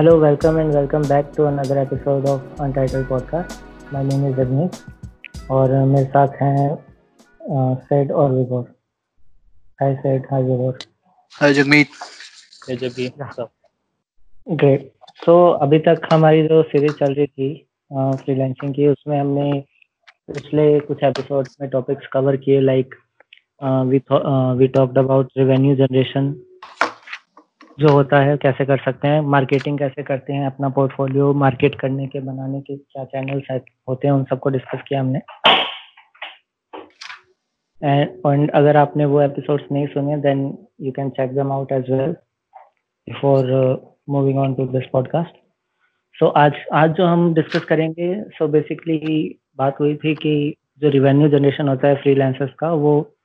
Hello, welcome and welcome back to another episode of Untitled Podcast. My name is Jagmeet और मेरे साथ हैं सेड और विभोर hi said hi Vibhor hi Jagmeet hi Jagmeet great so अभी तक हमारी जो सीरीज़ चल रही थी फ्रीलांसिंग की उसमें हमने पिछले कुछ एपिसोड्स में टॉपिक्स कवर किए like we we talked about revenue generation जो होता है, कैसे कर सकते हैं मार्केटिंग कैसे करते हैं, अपना पोर्टफोलियो मार्केट करने के, बनाने के, क्या चैनल्स होते हैं, उन सबको डिस्कस किया हमने। एंड अगर आपने वो एपिसोड्स नहीं सुने then you can check them out as well before moving on to this podcast so आज आज जो हम डिस्कस करेंगे सो so बेसिकली बात हुई थी कि जो रिवेन्यू जनरेशन होता है फ्रीलांसर्स का, वो,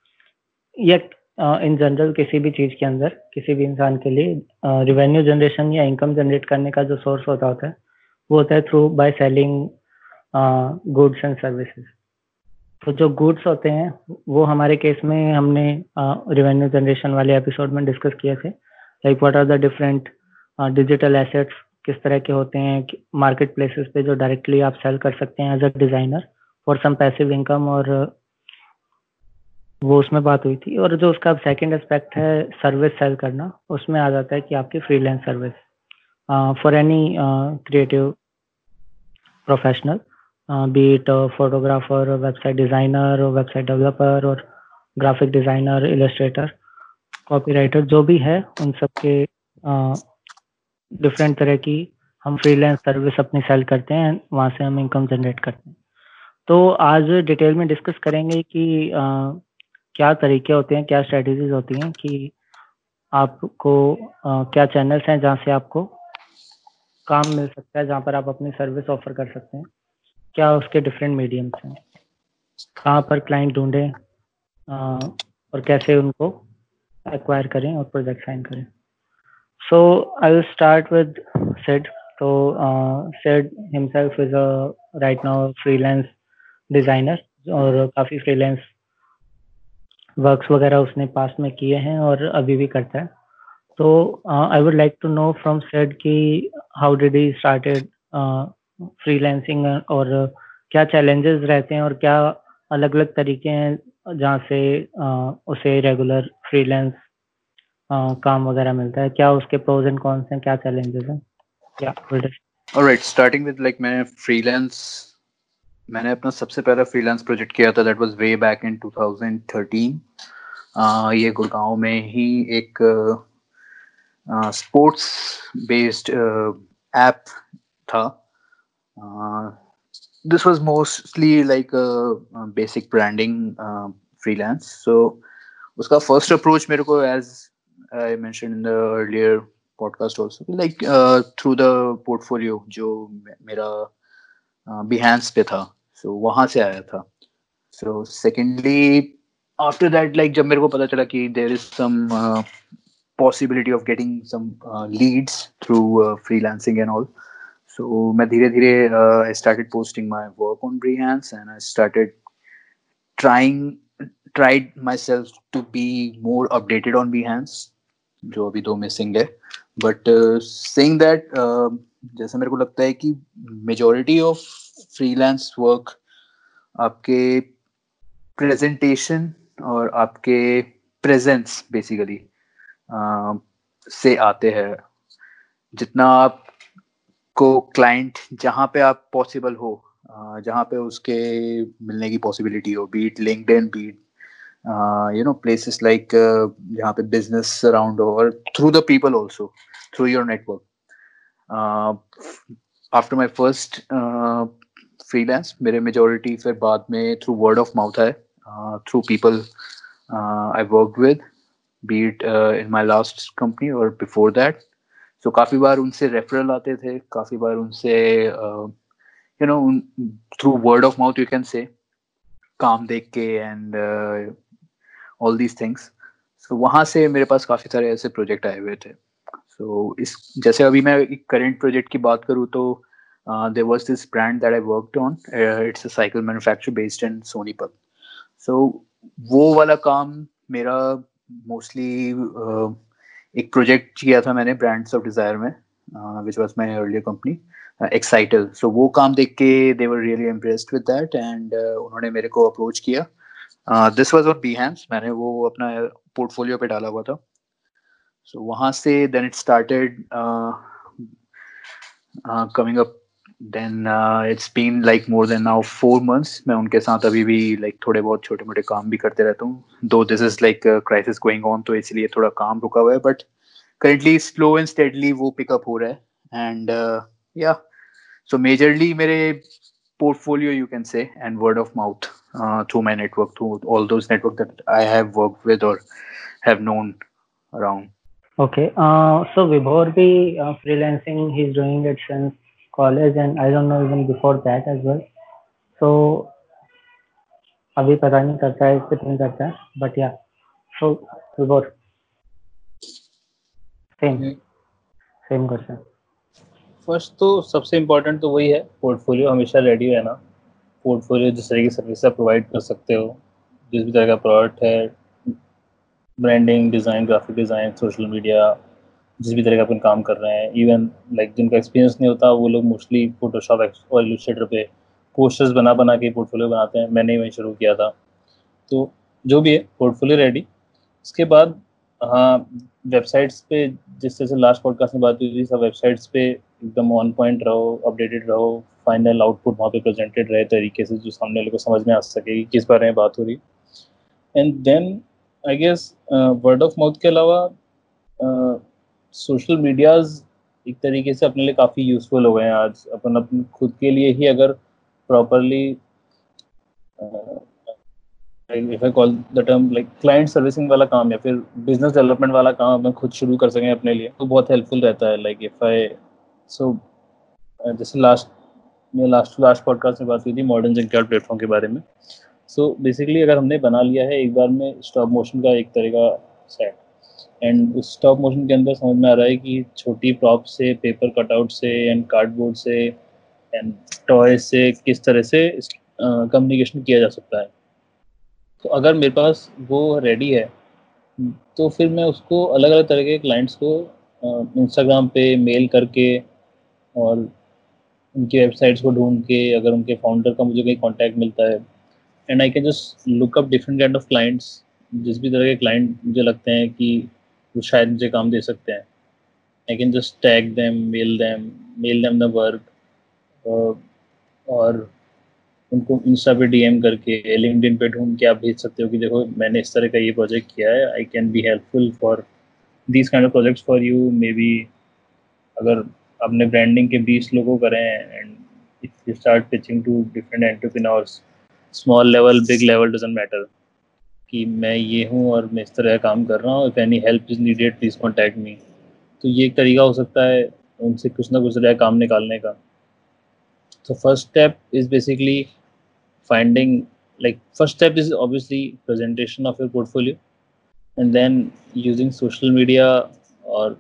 ये इन जनरल किसी भी चीज़ के अंदर, किसी भी इंसान के लिए रिवेन्यू जनरेशन या इनकम जनरेट करने का जो सोर्स होता होता है, वो होता है through by selling goods and services तो जो गुड्स होते हैं, वो हमारे केस में हमने रिवेन्यू जनरेशन वाले एपिसोड में डिस्कस किए थे like what are the different digital assets किस तरह के होते हैं मार्केट प्लेसेस पे जो डायरेक्टली आप सेल कर सकते हैं as a designer for some passive income और वो उसमें बात हुई थी और जो उसका सेकंड एस्पेक्ट है सर्विस सेल करना उसमें आ जाता है कि आपकी freelance service for any creative professional be be it photographer website designer website developer और ग्राफिक डिज़ाइनर इलस्ट्रेटर कॉपीराइटर जो भी है उन सब के डिफरेंट तरह की हम फ्रीलांस सर्विस अपनी सेल करते हैं वहाँ से हम इनकम जनरेट करते हैं। तो आज डिटेल में डिस्कस करेंगे कि uh, क्या तरीके होते हैं क्या स्ट्रेटजीज होती हैं कि आपको आ, क्या चैनल्स हैं जहाँ से आपको काम मिल सकता है जहाँ पर आप अपनी सर्विस ऑफ़र कर सकते हैं? क्या उसके डिफरेंट मीडियम्स हैं? कहाँ पर क्लाइंट ढूंढें और कैसे उनको एक्वायर करें और प्रोजेक्ट साइन करें? So I will start with Sid तो Sid himself is a right now freelance designer और काफ़ी फ्रीलांस वर्क्स वगैरह उसने पास में किए हैं और अभी भी करता है। तो I would like to know from Sid कि how did he started freelancing और क्या चैलेंजेस रहते हैं और क्या अलग अलग तरीके हैं जहाँ से uh, उसे रेगुलर फ्रीलांस uh, काम वगैरह मिलता है। क्या उसके प्रोज एंड कॉन्स हैं क्या चैलेंजेस हैं? ऑलराइट स्टार्टिंग विद लाइक मैं फ्रीलांस मैंने अपना सबसे पहला फ्रीलांस प्रोजेक्ट किया था that was way back in 2013 uh, ये गुड़गांव में ही एक स्पोर्ट्स बेस्ड ऐप था। This was mostly like basic branding freelance so उसका फ़र्स्ट अप्रोच मेरे को as I mention in the earlier podcast also like through the portfolio जो मेरा बिहेंस पे था। सो so, वहाँ से आया था। So secondly after that like जब मेरे को पता चला कि there is some possibility of getting some leads through freelancing and all so मैं धीरे धीरे I started posting my work on Behance and I started trying tried myself to be more updated on Behance जो अभी though missing है। But saying that जैसे मेरे को लगता है कि मेजोरिटी ऑफ़ फ्रीलांस वर्क आपके प्रेजेंटेशन और आपके प्रेजेंस बेसिकली से आते हैं। जितना आप को क्लाइंट जहाँ पे आप पॉसिबल हो जहाँ पे उसके मिलने की पॉसिबिलिटी हो be it LinkedIn be it you know places like जहाँ पे बिज़नेस अराउंड हो और through the people also through your network after my first freelance मेरे मेजोरिटी फिर बाद में थ्रू वर्ड ऑफ़ माउथ है through people I work with be it in my last company और बिफोर दैट सो काफ़ी बार उनसे रेफरल आते थे काफ़ी बार उनसे you know through word of mouth you can say काम देख के and all these things so वहाँ से मेरे पास काफ़ी सारे ऐसे प्रोजेक्ट आए हुए थे। सो so, इस जैसे अभी मैं एक करेंट प्रोजेक्ट की बात करूँ तो there was this brand that I worked on it's a cycle manufacture based in Sonipat so वो वाला काम मेरा मोस्टली uh, एक प्रोजेक्ट किया था मैंने ब्रांड्स ऑफ़ डिज़ायर में which was my earlier company Excitel so वो काम देख के they were really impressed with that and उन्होंने मेरे को अप्रोच किया। दिस वाज ऑन बीहैम्स मैंने वो अपना पोर्टफोलियो पे डाला हुआ था। सो so, वहाँ से then it started coming up then it's been like more than now four months मैं उनके साथ अभी भी लाइक थोड़े बहुत छोटे मोटे काम भी करते रहता हूँ। Though this is like crisis going on तो इसलिए थोड़ा काम रुका हुआ है but currently slow and steadily वो पिकअप हो रहा है। एंड या सो मेजरली मेरे portfolio you can say and word of mouth through my network through all those network that I have work with और have known around okay so Vibhor भी freelancing he is doing it since college and I don't know even before that as well. So अभी पता नहीं करता है कितने करता है बट या सो रिवॉर्ड सेम सेम क्वेश्चन फ़र्स्ट तो सबसे इम्पोर्टेंट तो वही है पोर्टफोलियो हमेशा रेडी है ना पोर्टफोलियो जिस तरह की सर्विस आप प्रोवाइड कर सकते हो जिस भी तरह का प्रोडक्ट है branding design graphic design social media जिस भी तरह का अपन काम कर रहे हैं इवन लाइक जिनका एक्सपीरियंस नहीं होता वो लोग मोस्टली फोटोशॉप और इलस्ट्रेटर पे पोस्टर्स बना बना के पोर्टफोलियो बनाते हैं। मैंने वही शुरू किया था। तो जो भी है पोर्टफोलियो रेडी उसके बाद हाँ वेबसाइट्स पे जिस तरह से लास्ट पॉडकास्ट में बात हुई थी सब वेबसाइट्स पे एकदम ऑन पॉइंट रहो अपडेटेड रहो फाइनल आउटपुट वहाँ पे प्रेजेंटेड रहे तरीके से जो सामने वाले को समझ में आ सके कि किस बारे में बात हो रही। And then I guess word of mouth के अलावा uh, सोशल मीडियाज एक तरीके से अपने लिए काफ़ी यूज़फुल हो गए हैं आज। अपन अपने खुद के लिए ही अगर properly I call the term like client servicing वाला काम या फिर बिज़नेस डेवलपमेंट वाला काम अपन खुद शुरू कर सकें अपने लिए तो बहुत हेल्पफुल रहता है। लाइक इफ़ आई सो जैसे लास्ट में लास्ट लास्ट पॉडकास्ट में बात हुई थी मॉडर्न जिंक प्लेटफॉर्म के बारे में। सो so, बेसिकली अगर हमने बना लिया है एक बार में स्टॉप मोशन का एक तरह का सेट एंड उस स्टॉप मोशन के अंदर समझ में आ रहा है कि छोटी प्रॉप से पेपर कटआउट से एंड कार्डबोर्ड से एंड टॉय से किस तरह से कम्युनिकेशन किया जा सकता है। तो अगर मेरे पास वो रेडी है तो फिर मैं उसको अलग अलग तरह के क्लाइंट्स को इंस्टाग्राम पे मेल करके और उनकी वेबसाइट्स को ढूंढ के, अगर उनके फाउंडर का मुझे कहीं कांटेक्ट मिलता है। And I can just look up different kind of clients जिस भी तरह के क्लाइंट मुझे लगते हैं कि वो शायद मुझे काम दे सकते हैं I can just tag them mail them mail them the work और उनको इंस्टा पे डीएम करके लिंक्डइन पे ढूंढ के आप भेज सकते हो कि देखो मैंने इस तरह का ये प्रोजेक्ट किया है I can be helpful for these kind of projects for you maybe अगर अपने ब्रांडिंग के बीस लोगों करें and if you start pitching to different entrepreneurs small level big level doesn't matter कि मैं ये हूँ और मैं इस तरह काम कर रहा हूँ if any help is needed please contact me तो ये एक तरीका हो सकता है उनसे कुछ ना कुछ तरह काम निकालने का। तो first step is basically finding like first step is obviously presentation of your portfolio and then using social media और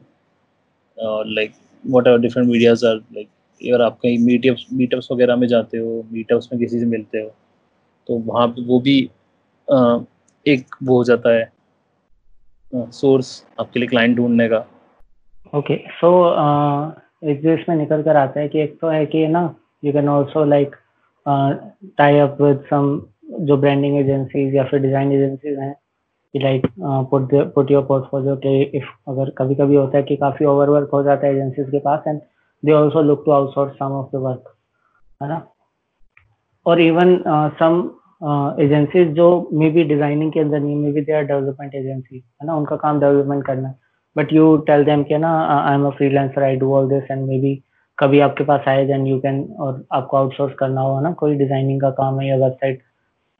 like like ever different medias are like अगर आप कहीं मीटअप्स मीटअप्स वगैरह में जाते हो मीटअप्स में किसी से मिलते हो तो वहाँ पे वो भी एक वो हो जाता है सोर्स आपके लिए क्लाइंट ढूँढने का। ओके सो एक जो इसमें निकल कर आता है कि एक तो है कि ना you can also like tie up with some जो ब्रांडिंग एजेंसीज या फिर डिज़ाइन एजेंसीज हैं, कि like put put your portfolio के इफ़ अगर कभी कभी होता है कि काफ़ी ओवरवर्क हो जाता है एजेंसीज के पास and they also look to outsource some of the work है ना? और इवन सम एजेंसीज जो मे बी डिज़ाइनिंग के अंदर नहीं maybe they are development agency है ना? उनका काम डेवलपमेंट करना है। बट यू टेल देम के, ना I am a freelancer I do all this and maybe कभी आपके पास आए देन यू कैन और आपको आउटसोर्स करना हो ना? कोई डिज़ाइनिंग का काम है या वेबसाइट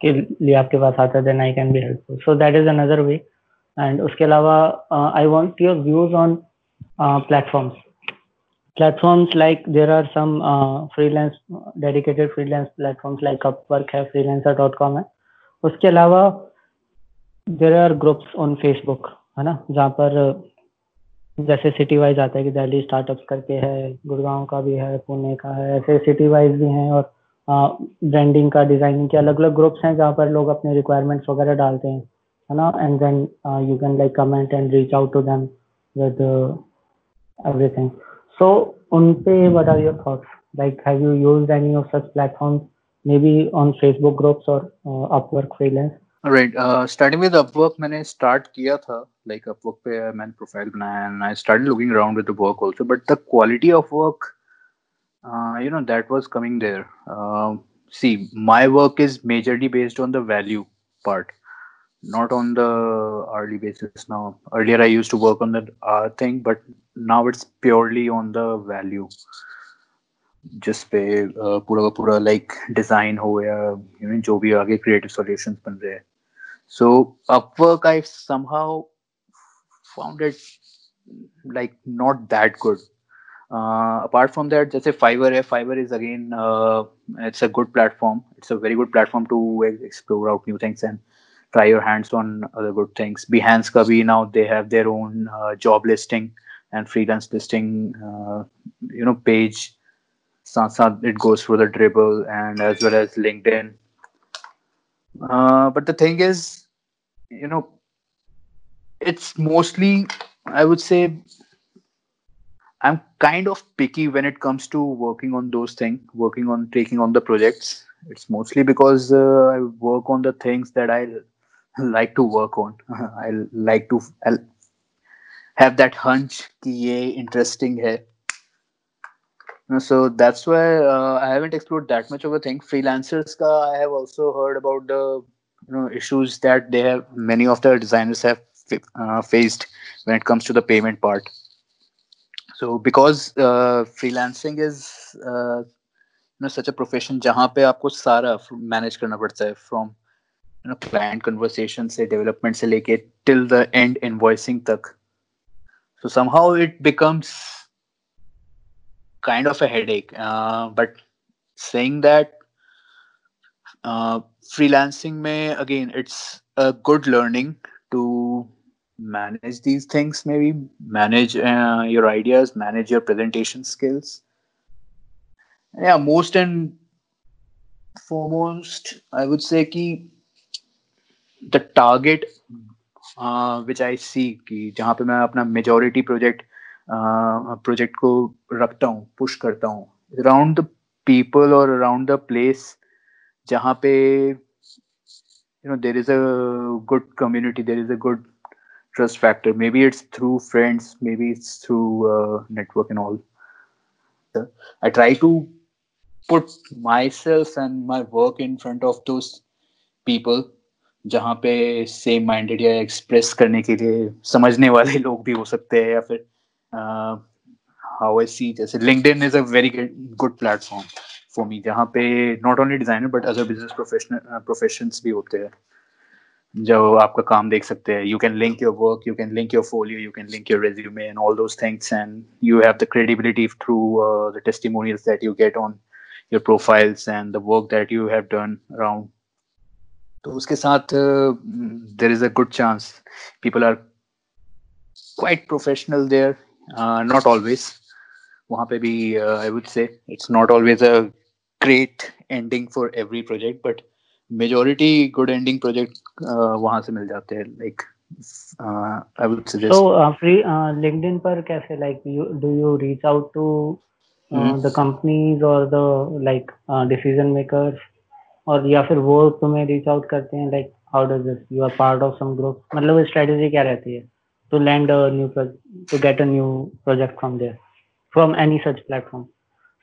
के लिए आपके पास आता है then I can be helpful so that is another way and उसके अलावा I want your views on platforms platforms like there are some uh, freelance dedicated freelance platforms like upwork है freelancer.com है। उसके अलावा there are groups on facebook है ना जहाँ पर जैसे सिटी वाइज आता है कि दिल्ली स्टार्टअप्स करके है गुड़गांव का भी है पुणे का है ऐसे सिटी वाइज भी हैं और ब्रांडिंग का डिज़ाइनिंग के अलग अलग ग्रुप्स हैं जहाँ पर लोग अपने रिक्वायरमेंट्स वगैरह डालते हैं है ना and then you can like comment and reach out to them with everything So उन पे what are your thoughts? Like have you used any of such platforms maybe on Facebook groups or uh, Upwork freelance? Right. Uh, starting with Upwork मैंने start किया था like Upwork पे मैंने profile बनाया and I started looking around with the work also but the quality of work uh, you know that was coming there. Uh, see, my work is majorly based on the value part, not on the hourly basis now. Earlier I used to work on the uh, thing, but now it's purely on the value. जिस पे पूरा का पूरा like design हो या you know जो भी आगे क्रिएटिव सॉल्यूशंस बन रहे हैं so Upwork I somehow found it like not that good apart from that जैसे fiverr है fiverr is again uh, it's a good platform it's a very good platform to explore out new things and try your hands on other good things behance ka bhi now they have their own uh, job listing and freelance listing uh, you know page it goes through the Dribbble and as well as LinkedIn. Uh, but the thing is, you know, it's mostly, I would say, I'm kind of picky when it comes to working on those things, working on taking on the projects. It's mostly because uh, I work on the things that I like to work on. Uh-huh. I like to I'll have that hunch ki interesting hai so that's why uh, i haven't explored that much of a thing. Freelancers ka i have also heard about the you know issues that they have many of the designers have uh, faced when it comes to the payment part. So because uh, freelancing is uh, you know such a profession jahan pe aapko sara manage karna padta hai from know client conversation से development से लेके till the end invoicing तक. It becomes kind of a headache. Uh, but saying that, uh, freelancing may again, it's a good learning to manage these things. Maybe manage uh, your ideas, manage your presentation skills. Yeah, most and foremost, I would say कि the target uh, which I see कि जहाँ पे मैं अपना majority project project को रखता हूँ push करता हूँ अराउंड द पीपल और अराउंड द प्लेस जहाँ पे you know there is a good community there is a good trust factor maybe it's through friends maybe it's through uh, network and all i try to put myself and my work in front of those people जहाँ पे same minded या express करने के लिए समझने वाले लोग भी हो सकते हैं या फिर हाउ जैसे LinkedIn is a very good platform for me जहाँ पे not only designer but other business profession भी होते हैं। जो आपका काम देख सकते हैं। You can link your work you can link your folio you can link your resume and all those things and you have the credibility through the testimonials that you get on your profiles and the work that you have done around तो उसके साथ there is is a good chance people are quite professional there uh, not always. वहाँ पे भी I would say it's not always a great ending for every project but majority good ending project वहाँ से मिल जाते हैं like I would suggest so free LinkedIn पर कैसे like do you reach out to the companies और the like decision makers और या फिर वो तुम्हें रीच आउट करते हैं like how does this you are part of some group मतलब स्ट्रेटजी क्या रहती है? To land new pro- to get a new project from there, from any such platform.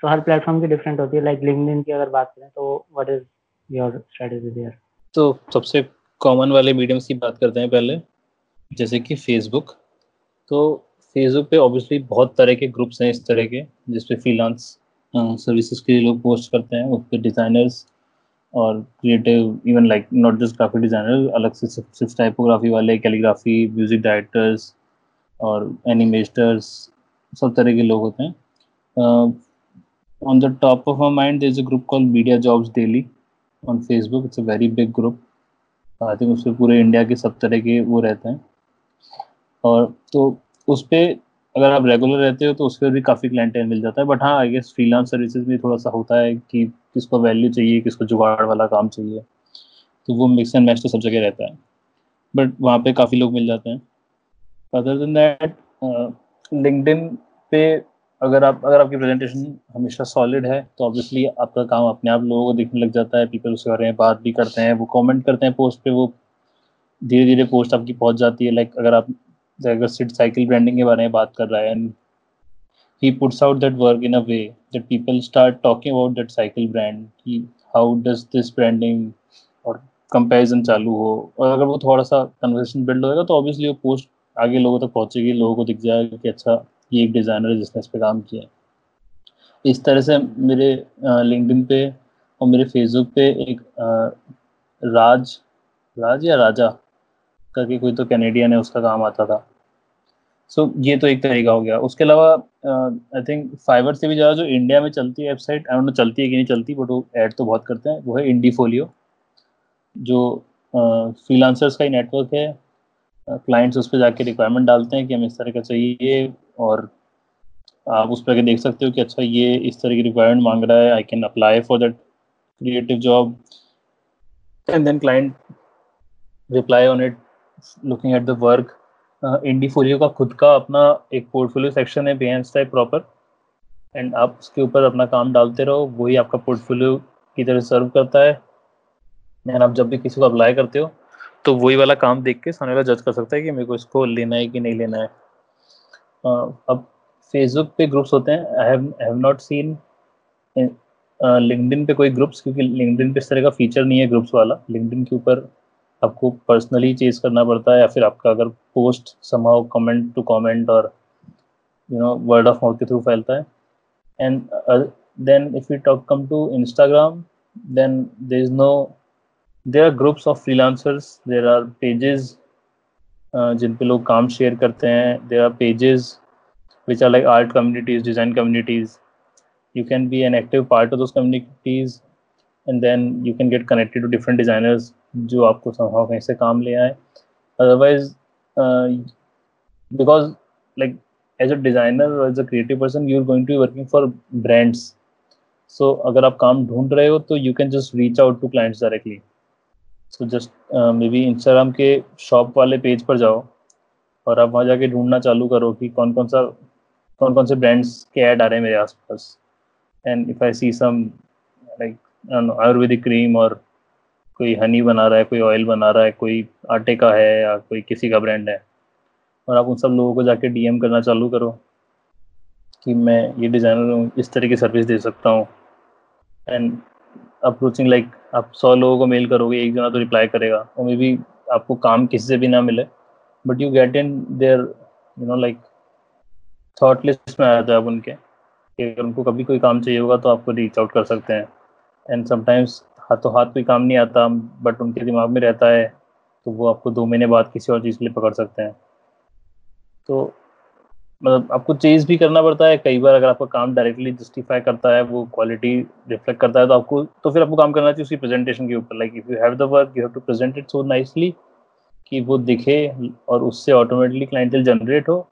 So हर प्लेटफॉर्म की डिफरेंट होती है, like LinkedIn की अगर बात करें तो what is your strategy there तो सबसे कॉमन वाले मीडियम्स की बात करते हैं पहले, जैसे कि फेसबुक तो फेसबुक पे ऑब्वियसली बहुत तरह के ग्रुप्स हैं इस तरह के जिसपे फ्रीलांस सर्विसेज़ के लिए लोग पोस्ट करते हैं, उस पर डिज़ाइनर्स और creative even like not just graphic designer अलग से सिर्फ़ टाइपोग्राफी वाले कैलीग्राफी म्यूज़िक डायरेक्टर्स और एनिमेटर्स सब तरह के लोग होते हैं। On the top of my mind is a group call media jobs daily on Facebook it's a very big group I think उस पर पूरे इंडिया के सब तरह के वो रहते हैं। और तो उस पर अगर आप रेगुलर रहते हो तो उस पर भी काफ़ी क्लाइंटेल मिल जाता है बट हाँ आई गेस फ्रीलांस सर्विसेज़ में थोड़ा सा होता है कि किसको वैल्यू चाहिए, किसको जुगाड़ वाला काम चाहिए तो वो मिक्स एंड मैच तो सब जगह रहता है बट वहाँ पे काफ़ी लोग मिल जाते हैं। अदर देन दैट लिंकडिन पे अगर आप, अगर आपकी प्रेजेंटेशन हमेशा सॉलिड है तो ऑब्वियसली आपका काम अपने आप लोगों को दिखने लग जाता है पीपल उसके बारे में बात भी करते हैं, वो कमेंट करते हैं पोस्ट पे, वो धीरे धीरे पोस्ट आपकी पहुँच जाती है लाइक अगर आप साइकिल ब्रांडिंग के बारे में बात कर रहा है and he puts out that work in a way that people start talking about that cycle brand, कि how does this branding और कंपैरिजन चालू हो? और अगर वो थोड़ा सा कन्वर्सेशन बिल्ड होएगा तो ऑब्वियसली वो पोस्ट आगे लोगों तक पहुंचेगी, लोगों को दिख जाएगा कि अच्छा ये एक डिज़ाइनर है जिसने इस पर काम किया इस तरह से मेरे लिंकडिन पे और मेरे फेसबुक पे एक राज राज या राजा करके कोई तो कैनेडियन है, उसका काम आता था। सो so, ये तो एक तरीका हो गया। उसके अलावा आई थिंक फाइवर से भी ज़्यादा जो इंडिया में चलती है वेबसाइट आई नो चलती है कि नहीं चलती बट वो ऐड तो बहुत करते हैं। वो है इंडी फोलियो जो फ्रीलांसर्स uh, का ही नेटवर्क है। क्लाइंट्स उस पर जाके रिक्वायरमेंट डालते हैं कि हमें इस तरह का चाहिए और आप उस पर देख सकते हो कि अच्छा ये इस तरह की रिक्वायरमेंट मांग रहा है I can apply for that creative job and then client reply on it looking at the work indie folio का खुद का अपना एक पोर्टफोलियो सेक्शन है बेहस टाइप प्रॉपर एंड आप उसके ऊपर अपना काम डालते रहो वही आपका पोर्टफोलियो की तरह सर्व करता है। एंड आप जब भी किसी को अप्लाई करते हो तो वही वाला काम देख के सामने वाला जज कर सकता है कि मेरे को इसको लेना है कि नहीं लेना है। uh, अब फेसबुक पे ग्रुप्स होते हैं। I have not seen LinkedIn पे कोई ग्रुप्स क्योंकि लिंकडिन पे इस तरह का फीचर नहीं है ग्रुप्स वाला। लिंकडिन के ऊपर आपको पर्सनली चेज करना पड़ता है या फिर आपका अगर पोस्ट समाउ कमेंट टू कमेंट और you know word of mouth के थ्रू फैलता है। And then if you talk come to Instagram then there is no there are groups of freelancers there are pages जिन पे लोग काम शेयर करते हैं there are pages which are like art communities design communities you can be an active part of those communities and then you can get connected to different designers जो आपको somehow कहीं से काम ले आए otherwise uh, because like as a designer or as a creative person you're going to be working for brands so अगर आप काम ढूंढ रहे हो तो you can just reach out to clients directly so just uh, maybe Instagram के shop वाले page पर जाओ और आप वहाँ जाके ढूंढना चालू करो कि कौन कौन सा कौन कौन से ब्रांड्स के ऐड आ रहे हैं मेरे आसपास and if I see some like Ayurvedic cream और कोई हनी बना रहा है, कोई ऑयल बना रहा है, कोई आटे का है या कोई किसी का ब्रांड है। और आप उन सब लोगों को जाके डीएम करना चालू करो कि मैं ये डिज़ाइनर हूँ, इस तरह की सर्विस दे सकता हूँ। एंड अप्रोचिंग लाइक आप सौ लोगों को मेल करोगे, एक जना तो रिप्लाई करेगा। और मे बी आपको काम किसी से भी ना मिले but you get in there you know like thought list में आ जाए आप उनके कि अगर उनको कभी कोई काम चाहिए होगा तो आपको रीच आउट कर सकते हैं। एंड समटाइम्स हाथों हाथ कोई काम नहीं आता बट उनके दिमाग में रहता है तो वो आपको दो महीने बाद किसी और चीज़ के लिए पकड़ सकते हैं। तो मतलब आपको चेज भी करना पड़ता है, कई बार अगर आपका काम डायरेक्टली जस्टिफाई करता है, वो क्वालिटी रिफ्लेक्ट करता है तो आपको तो फिर आपको काम करना चाहिए उसकी प्रेजेंटेशन के ऊपर। Like if you have the work you have to present it so nicely कि वो दिखे और उससे ऑटोमेटिकली क्लाइंटल जनरेट हो।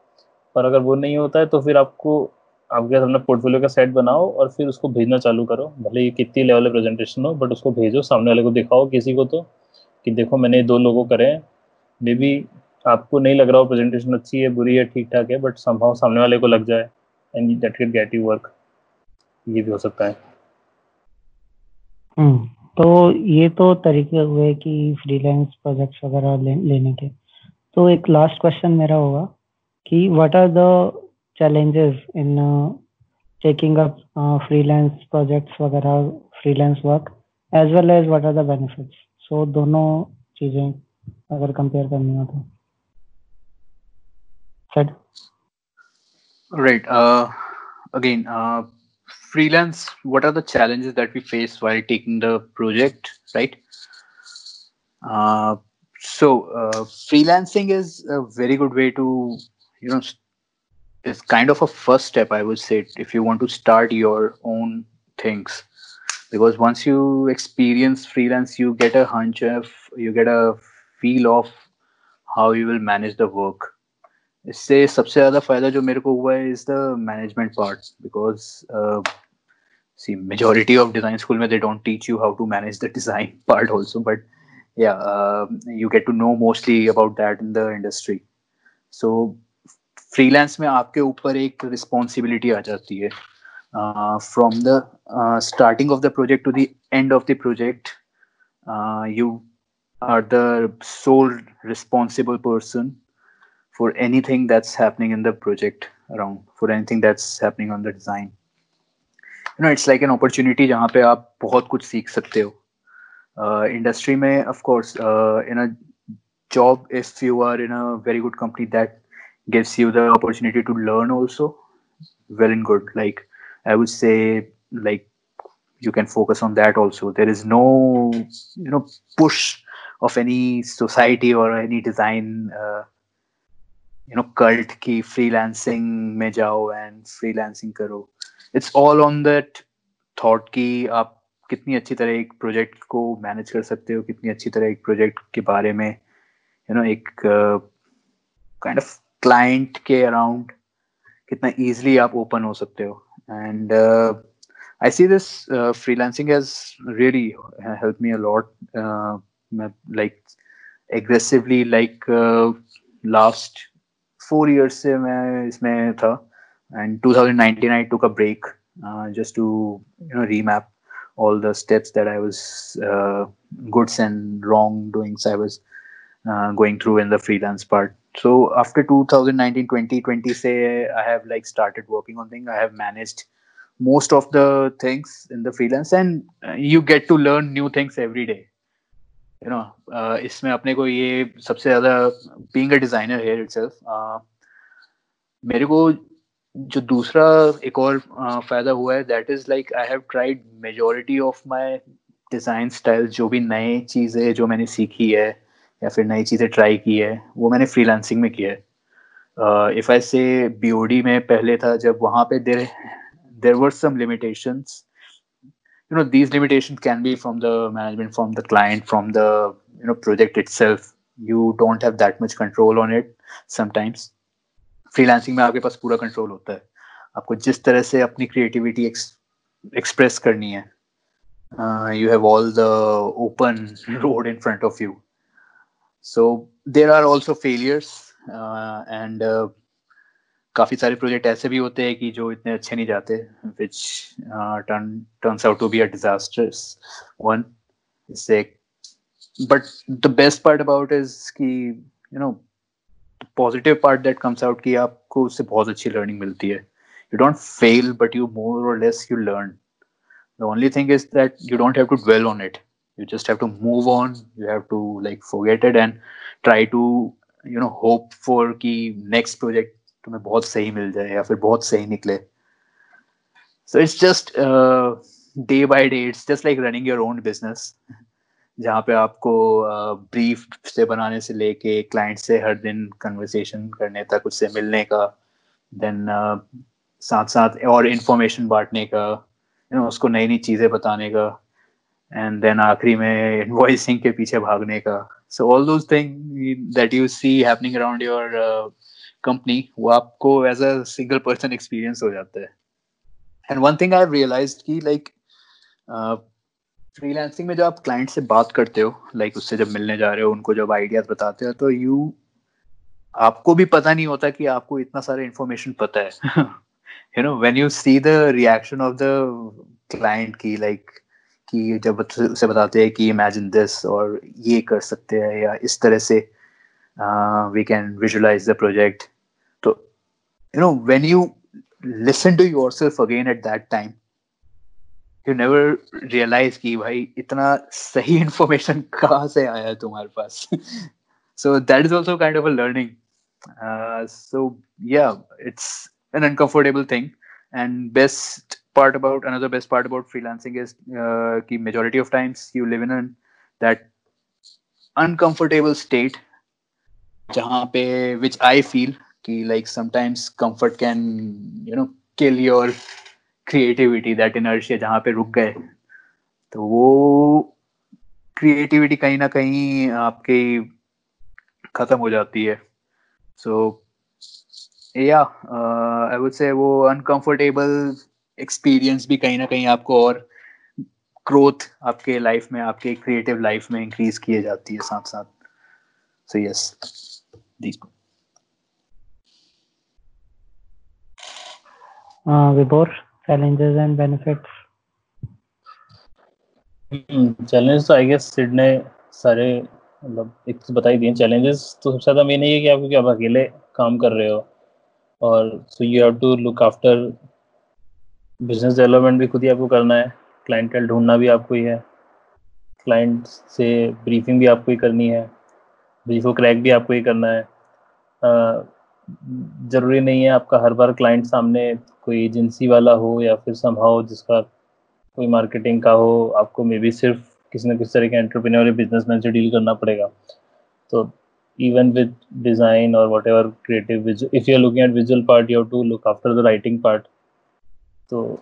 और अगर वो नहीं होता है तो फिर आपको आपके अपना पोर्टफोलियो का सेट बनाओ और फिर उसको भेजना चालू करो। भले ये कितनी लेवल है प्रेजेंटेशन हो बट उसको भेजो, सामने वाले को दिखाओ किसी को तो कि देखो मैंने दो लोगों करे हैं। मे बी आपको नहीं लग रहा हो प्रेजेंटेशन अच्छी है, बुरी है ठीक ठाक है बट संभव सामने वाले को लग जाए and that can get you work ये भी हो सकता है। हम्म तो ये तो तरीके हुए कि फ्रीलांस प्रोजेक्ट्स वगैरह लेने के। तो एक लास्ट क्वेश्चन मेरा होगा कि what are the challenges in uh, taking up uh, freelance projects वगैरह freelance work as well as what are the benefits so दोनों चीजें अगर कंपेयर करनी हो तो Said. Right. Uh, again, uh, freelance. What are the challenges that we face while taking the project? Right. Uh, so uh, freelancing is a very good way to you know is kind of a first step i would say if you want to start your own things because once you experience freelance you get a hunch of you get a feel of how you will manage the work इससे सबसे ज़्यादा फायदा जो मेरे को हुआ है is the management part because see majority of design school they don't teach you how to manage the design part also but yeah uh, you get to know mostly about that in the industry so freelance में आपके ऊपर एक responsibility आ जाती है। From the starting of the project to the end of the project you are the sole responsible person for anything that's happening in the project around for anything that's happening on the design you know it's like an opportunity जहाँ पे आप बहुत कुछ सीख सकते हो। Industry में of course in a job if you are in a very good company that gives you the opportunity to learn also well and good like i would say like you can focus on that also there is no you know push of any society or any design uh, you know cult ki freelancing mein jao and freelancing karo it's all on that thought ki आप कितनी अच्छी तरह एक project को manage कर सकते हो कितनी अच्छी तरह एक प्रोजेक्ट के बारे में यू you नो know, एक काइंड ऑफ़ क्लाइंट के अराउंड कितना इजीली आप ओपन हो सकते हो and I see this freelancing has really help me a lot like aggressively like uh, last four years से मैं इसमें था and 2019 I took a break uh, just to you know remap all the steps that I was uh, goods and wrong doings I was uh, going through in the freelance part. So after 2019, 2020, say I have like started working on things. I have managed most of the things in the freelance, and uh, you get to learn new things every day. You know uh, इसमें अपने को ये सबसे ज्यादा being a designer है itself मेरे को जो दूसरा एक और uh, फायदा हुआ है that is like I have tried majority of my design style जो भी नए चीज़ें जो मैंने सीखी है या फिर नई चीज़ें ट्राई की है, वो मैंने फ्रीलांसिंग में किया है। इफ़ आई से बीओडी में पहले था, जब वहाँ पे there there were some limitations you know these limitation can be from the management from the client from the you know project itself you don't have that much control on it sometimes freelancing में आपके पास पूरा control होता है। आपको जिस तरह से अपनी क्रिएटिविटी एक्सप्रेस करनी है you have all the open road in front of you so there are also failures and काफ़ी सारे प्रोजेक्ट ऐसे भी होते हैं कि जो इतने अच्छे नहीं जाते which turns out to be a disasters one इससे but the best part about is कि you know positive part that comes out कि आपको उससे बहुत अच्छी लर्निंग मिलती है। You don't fail but you more और less you learn the only thing is that you don't have to dwell on it. You just have to move on. You have to like forget it and try to you know hope for ki next project तुम्हें बहुत सही मिल जाए या फिर बहुत सही निकले। So it's just day by day it's just like running your own business जहाँ पे आपको ब्रीफ uh, से बनाने से लेके क्लाइंट से हर दिन कन्वर्सेशन करने तक उससे मिलने का देन uh, साथ साथ और इन्फॉर्मेशन बांटने का यू नो उसको नई नई चीज़ें बताने का। एंड देन आखिरी में इन्वॉइसिंग के पीछे भागने का। So all those thing that you see happening around your company वो आपको as a single person experience हो जाता है। And one thing I realise की लाइक फ्रीलांसिंग में जब आप क्लाइंट से बात करते हो लाइक like उससे जब मिलने जा रहे हो, उनको जब आइडियाज़ बताते हो तो यू आपको भी पता नहीं होता कि आपको इतना सारा इन्फॉर्मेशन पता है। You know when you see the reaction of the client की लाइक कि जब उसे बताते हैं कि इमेजिन दिस और ये कर सकते हैं या इस तरह से we can visualise the project तो you know when you listen to yourself again at that time you never realise कि भाई इतना सही इंफॉर्मेशन कहाँ से आया है तुम्हारे पास? So that is also kind of a learning so yeah it's an uncomfortable thing and best part about another best part about freelancing is uh, majority of times you live in an, that uncomfortable state जहाँ पे which I feel कि like sometimes comfort can you know kill your creativity that inertia जहाँ पे रुक गए तो वो creativity कहीं ना कहीं आपकी खत्म हो जाती है so yeah I would say वो अनकंफर्टेबल एक्सपीरियंस भी कहीं ना कहीं आपको और ग्रोथ आपके लाइफ में आपके क्रिएटिव लाइफ में इंक्रीज किए जाती है साथ साथ so yes uh, Vibhor, challenges and benefits. Challenge तो आई गेस सिड ने सारे मतलब एक तो बता ही दिए चैलेंजेस तो सबसे ज़्यादा मेन ये है कि आप क्योंकि आप अकेले काम कर रहे हो? और so you have to look after business development भी खुद ही आपको करना है क्लाइंटल ढूंढना भी आपको ही है क्लाइंट से ब्रीफिंग भी आपको ही करनी है ब्रीफो क्रैक भी आपको ही करना है। ज़रूरी नहीं है आपका हर बार क्लाइंट सामने कोई एजेंसी वाला हो या फिर संभाव जिसका कोई मार्केटिंग का हो, आपको मे बी सिर्फ़ किसी न किसी तरह के एंटरप्रेन्योर या बिजनेसमैन से डील करना पड़ेगा। तो even with design or whatever creative visual, if you're looking at visual part, you have to look after the writing part तो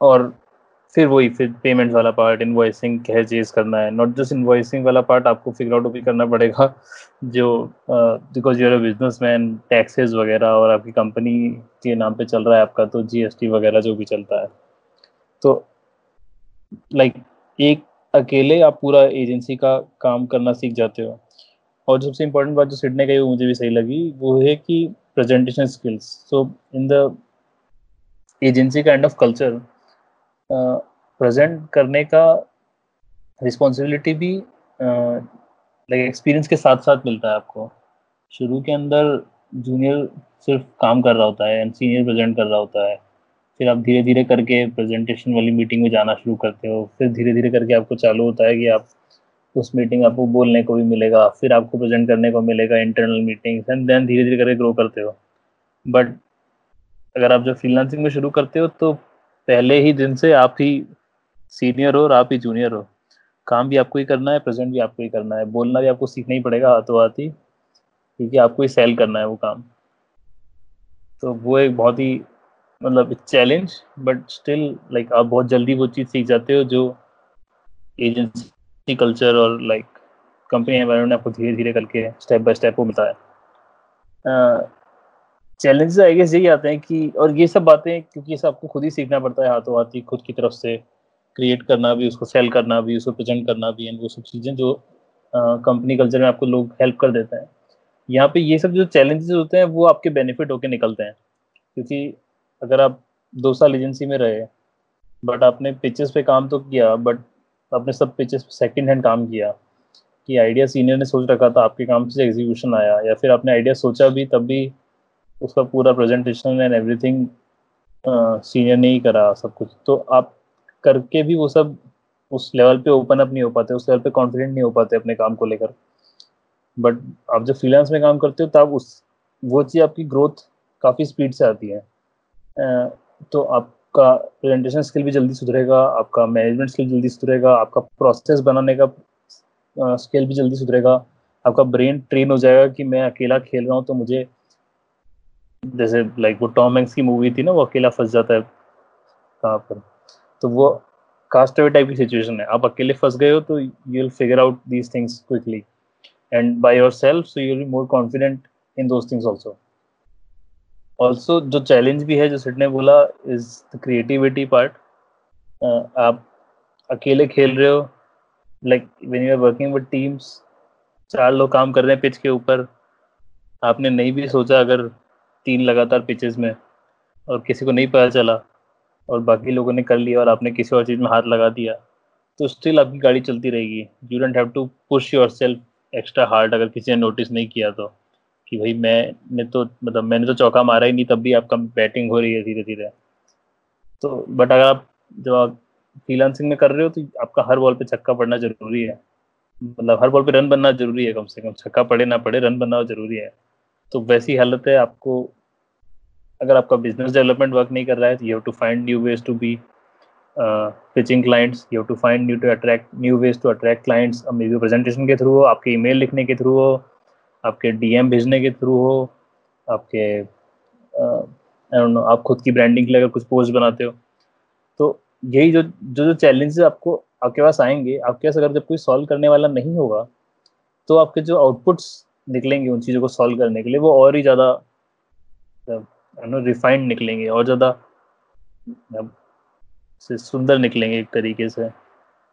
और फिर वही फिर पेमेंट वाला पार्ट इनवॉइसिंग क्या चीज़ करना है। नॉट जस्ट इनवॉइसिंग वाला पार्ट आपको फिगर आउट भी करना पड़ेगा जो because you're a businessman taxes वगैरह और आपकी कंपनी के नाम पे चल रहा है आपका तो जीएसटी वगैरह जो भी चलता है। तो लाइक like, एक अकेले आप पूरा एजेंसी का काम करना सीख जाते हो। और सबसे इम्पोर्टेंट बात जो सिडने का वो मुझे भी सही लगी वो है कि presentation skills so in the agency kind of culture present करने का रिस्पॉन्सिबिलिटी भी लाइक uh, एक्सपीरियंस के साथ साथ मिलता है आपको। शुरू के अंदर जूनियर सिर्फ़ काम कर रहा होता है एंड सीनियर प्रेजेंट कर रहा होता है। फिर आप धीरे धीरे करके प्रेजेंटेशन वाली मीटिंग में जाना शुरू करते हो। फिर धीरे धीरे करके आपको चालू होता है कि आप उस मीटिंग आपको बोलने को भी मिलेगा। फिर आपको प्रेजेंट करने को मिलेगा इंटरनल मीटिंग्स एंड देन धीरे धीरे करके ग्रो करते हो। बट अगर आप जब फ्रीलांसिंग में शुरू करते हो तो पहले ही दिन से आप ही सीनियर हो और आप ही जूनियर हो। काम भी आपको ही करना है प्रेजेंट भी आपको ही करना है। बोलना भी आपको सीखना ही पड़ेगा हाथों हाथ ही, क्योंकि आपको ही सेल करना है वो काम। तो वो एक बहुत ही मतलब चैलेंज बट स्टिल लाइक आप बहुत जल्दी वो चीज़ सीख जाते हो जो एजेंसी कल्चर और लाइक कंपनी एनवायरमेंट आपको धीरे धीरे करके स्टेप बाय स्टेप वो मिलता है। चैलेंजेस आई गेस यही आते हैं कि, और ये सब बातें, क्योंकि ये सब आपको खुद ही सीखना पड़ता है हाथों हाथ ही, खुद की तरफ़ से क्रिएट करना भी, उसको सेल करना भी, उसको प्रेजेंट करना भी एंड वो सब चीज़ें जो कंपनी कल्चर में आपको लोग हेल्प कर देते हैं। यहाँ पे ये सब जो चैलेंजेस होते हैं, वो आपके बेनिफिट होके निकलते हैं। क्योंकि अगर आप दो साल एजेंसी में रहे बट आपने पिचेस पे काम तो किया बट आपने सब पिचेस पे सेकेंड हैंड काम किया, कि आइडिया सीनियर ने सोच रखा था, आपके काम से एग्जीक्यूशन आया, या फिर आपने आइडिया सोचा भी, तब भी उसका पूरा प्रेजेंटेशन एंड एवरीथिंग सीनियर ने ही करा सब कुछ। तो आप करके भी वो सब उस लेवल पे ओपन अप नहीं हो पाते, उस लेवल पे कॉन्फिडेंट नहीं हो पाते अपने काम को लेकर। बट आप जब फ्रीलांस में काम करते हो, तब उस, वो चीज़ आपकी ग्रोथ काफ़ी स्पीड से आती है। तो आपका प्रेजेंटेशन स्किल भी जल्दी सुधरेगा, आपका मैनेजमेंट स्किल जल्दी सुधरेगा, आपका प्रोसेस बनाने का स्किल भी जल्दी सुधरेगा। आपका ब्रेन ट्रेन हो जाएगा कि मैं अकेला खेल रहा हूँ तो मुझे जैसे लाइक वो टॉम हैंक्स की मूवी थी ना, वो अकेला फंस जाता है कहाँ पर? तो वो कास्ट अवे टाइप की सिचुएशन है। आप अकेले फंस गए हो तो you will figure out these things quickly and by yourself so you will more confident in those things also also जो चैलेंज भी है, जो सिट ने बोला इज़ द क्रिएटिविटी पार्ट आप अकेले खेल रहे हो like when you are working with teams चार लोग काम कर रहे हैं पिच के ऊपर, आपने नहीं भी सोचा अगर तीन लगातार पिचेस में और किसी को नहीं पता चला और बाकी लोगों ने कर लिया और आपने किसी और चीज़ में हाथ लगा दिया तो स्टिल आपकी गाड़ी चलती रहेगी। You don't have to push yourself extra hard अगर किसी ने नोटिस नहीं किया तो कि भाई मैंने तो मतलब मैंने तो चौका मारा ही नहीं, तब भी आपका बैटिंग हो रही है धीरे धीरे तो बट अगर आप, जब आप फ्रीलांसिंग में कर रहे हो तो आपका हर बॉल पे छक्का पड़ना ज़रूरी है। मतलब हर बॉल पे रन बनना ज़रूरी है कम से कम। छक्का पड़े ना पड़े रन बनना ज़रूरी है। तो वैसी हालत है आपको, अगर आपका बिज़नेस डेवलपमेंट वर्क नहीं कर रहा है तो you have to find new ways to be pitching clients you have to find new to attract new ways to attract clients maybe presentation के थ्रू हो, आपके ईमेल लिखने के थ्रू हो, आपके डीएम भेजने के थ्रू हो, आपके नो आप खुद की ब्रांडिंग के लिए अगर कुछ पोस्ट बनाते हो। तो यही जो जो जो चैलेंजेस आपको, आपके पास आएँगे, आपके पास अगर जब कोई सॉल्व करने वाला नहीं होगा तो आपके जो आउटपुट्स निकलेंगे उन चीज़ों को सॉल्व करने के लिए, वो और ही ज़्यादा नो रिफाइंड निकलेंगे, और ज़्यादा से सुंदर निकलेंगे एक तरीके से।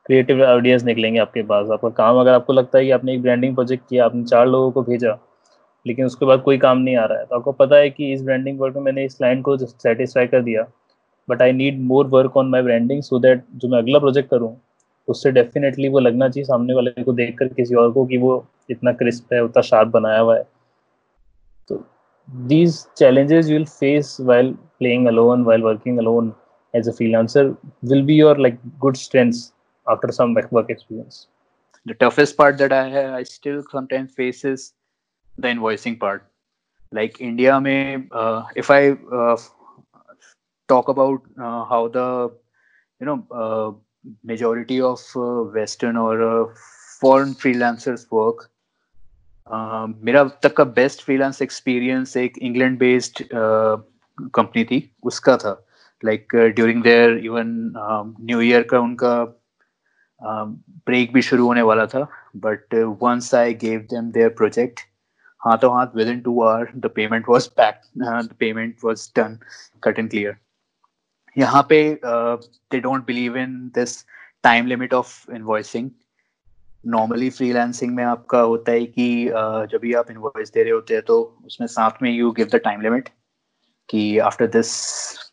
क्रिएटिव आइडियाज़ निकलेंगे आपके पास। आपका काम, अगर आपको लगता है कि आपने एक ब्रांडिंग प्रोजेक्ट किया, आपने चार लोगों को भेजा, लेकिन उसके बाद कोई काम नहीं आ रहा है तो आपको पता है कि इस ब्रांडिंग वर्क में मैंने इस क्लाइंट को सेटिस्फाई कर दिया but I need more work on my branding so that जो मैं अगला प्रोजेक्ट करूँ उससे डेफिनेटली वो लगना चाहिए सामने वाले को देख कर किसी और को कि वो इतना क्रिस्प है, उतना शार्प बनाया हुआ है। तो these challenges you face while playing alone while working alone as a freelancer will be your like good strengths after some work experience the toughest part that I have I still sometimes face is the invoicing part like India में if I talk about how the you know majority of uh, western or uh, foreign freelancers work. मेरा अब तक का best freelance experience एक England based company थी उसका था। Like during their even new year का उनका ब्रेक uh, भी शुरू होने वाला था। But once I gave them their project हाथों हाथ within two hour the payment was pack the payment was done cut and clear यहाँ पे they don't believe in this time limit of invoicing normally freelancing में आपका होता है कि जब भी आप इनवॉइस दे रहे होते हैं तो उसमें साथ में you give the time limit कि after this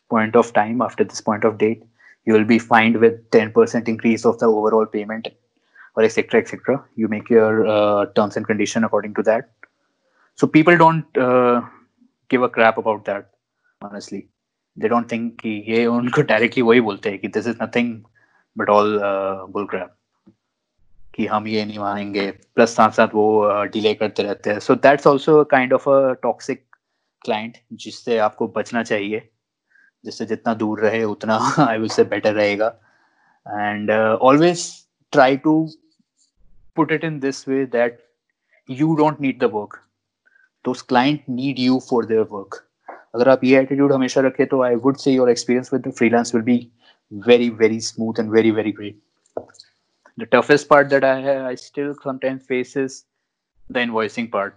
point of time after this point of date you will be fined with ten percent increase of the overall payment और etcetera etcetera you make your terms and condition according to that so people don't give a crap about that honestly they don't think कि ये उनको directly वही बोलते हैं कि is nothing but all uh, bull crap कि हम ये नहीं मानेंगे। प्लस साथ साथ वो डिले uh, करते रहते हैं। So that's also kind of a toxic client जिससे आपको बचना चाहिए। जिससे जितना दूर रहे उतना आई विल से बेटर रहेगा। And always try to put it in this way that you don't need the work those client need you for their work अगर आप ये एटीट्यूड हमेशा रखें तो I would say your experience with freelance will be very very smooth and very very great the toughest part that I है I still sometimes face the invoicing part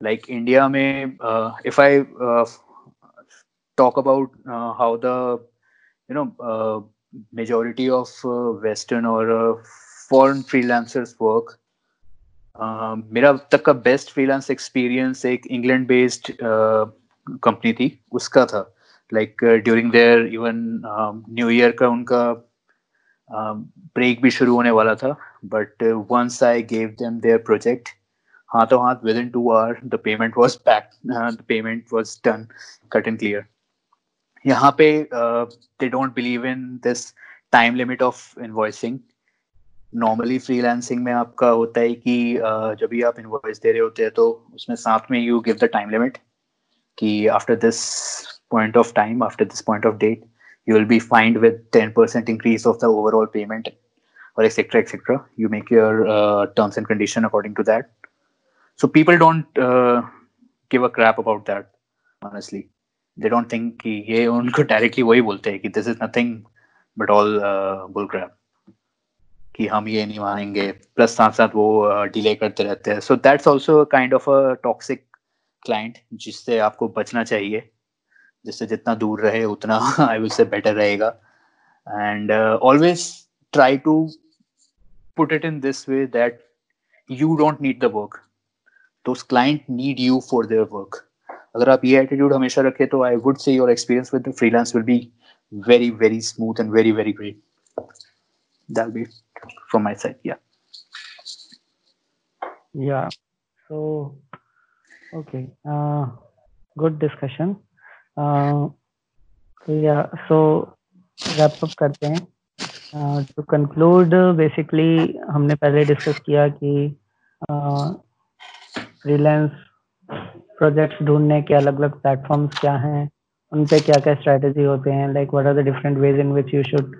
like India में if I talk about how the you know majority of western और foreign freelancers work मेरा अब तक का best freelance experience एक England based company थी उसका था। Like during their even new year का उनका ब्रेक um, भी शुरू होने वाला था। But once I gave them their project हाथों हाथ within two hour the payment was pack the payment was done cut and clear यहाँ पे they don't believe in this time limit of invoicing normally freelancing में आपका होता है कि uh, जब भी आप इनवॉइस दे रहे होते हैं तो उसमें साथ में you give the time limit कि after this point of time after this point of date you will be fined with 10% increase of the overall payment or etc etc you make your uh, terms and condition according to that so people don't uh, give a crap about that honestly they don't think कि ये उनको directly वही बोलते हैं कि this is nothing but all uh, bull crap कि हम ये नहीं मानेंगे प्लस साथ साथ वो डिले uh, करते रहते हैं so that's also kind of a toxic client जिससे आपको बचना चाहिए, जिससे जितना दूर रहे, उतना आई विल से बेटर रहेगा। And always try to put it in this way that you don't need the work those client need you for their work अगर आप ये एटीट्यूड हमेशा रखें तो I would say your experience with freelance will be very very smooth and very very great. That'll be from my side, yeah. Yeah. So okay uh good discussion. या सो wrap up करते हैं. To conclude basically हमने पहले discuss किया कि freelance projects ढूँढने के अलग अलग प्लेटफॉर्म्स क्या हैं उन पे क्या क्या स्ट्रेटजी होते हैं like what are the different ways in which you should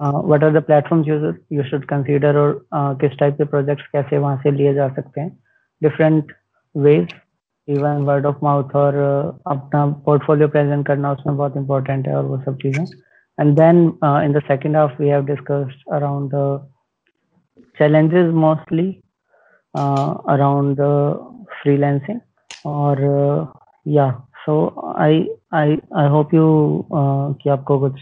what are the platforms you should consider और uh, किस टाइप के प्रोजेक्ट्स कैसे वहाँ से लिए जा सकते हैं. Different ways even word of mouth और अपना पोर्टफोलियो प्रेजेंट करना उसमें बहुत इंपॉर्टेंट है और वो सब चीज़ें। And then in the second half we have discussed around challenges mostly around the freelancing और या so I I I hope you कि आपको कुछ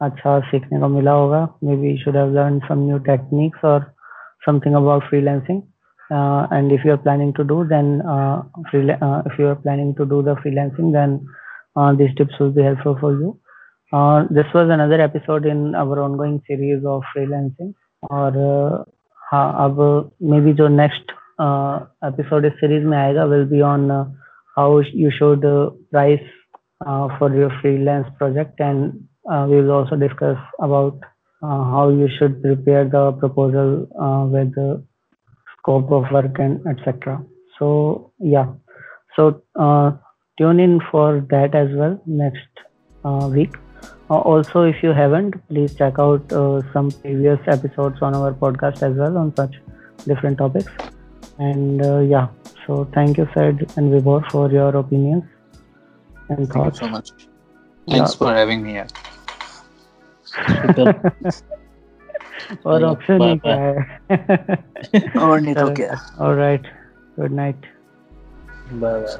अच्छा सीखने को मिला होगा। Maybe should have learn some new techniques और something about free freelancing uh, and if you are planning to do then uh, uh, if you are planning to do the freelancing then uh, these tips will be helpful for you uh, this was another episode in our ongoing series of freelancing और हाँ अब may be जो next episode इस series में आएगा will be on how you should price for your freelance project and we will also discuss about uh, how you should prepare the proposal uh, with the scope of work and etc so yeah so uh, tune in for that as well next uh, week uh, also, if you haven't, please check out uh, some previous episodes on our podcast as well on such different topics. And uh, yeah, so thank you, Said and Vibor, for your opinions and thoughts. Thank you so much. Thanks yeah. for having me here. और option ही क्या है। और नहीं तो क्या। Alright good night bye bye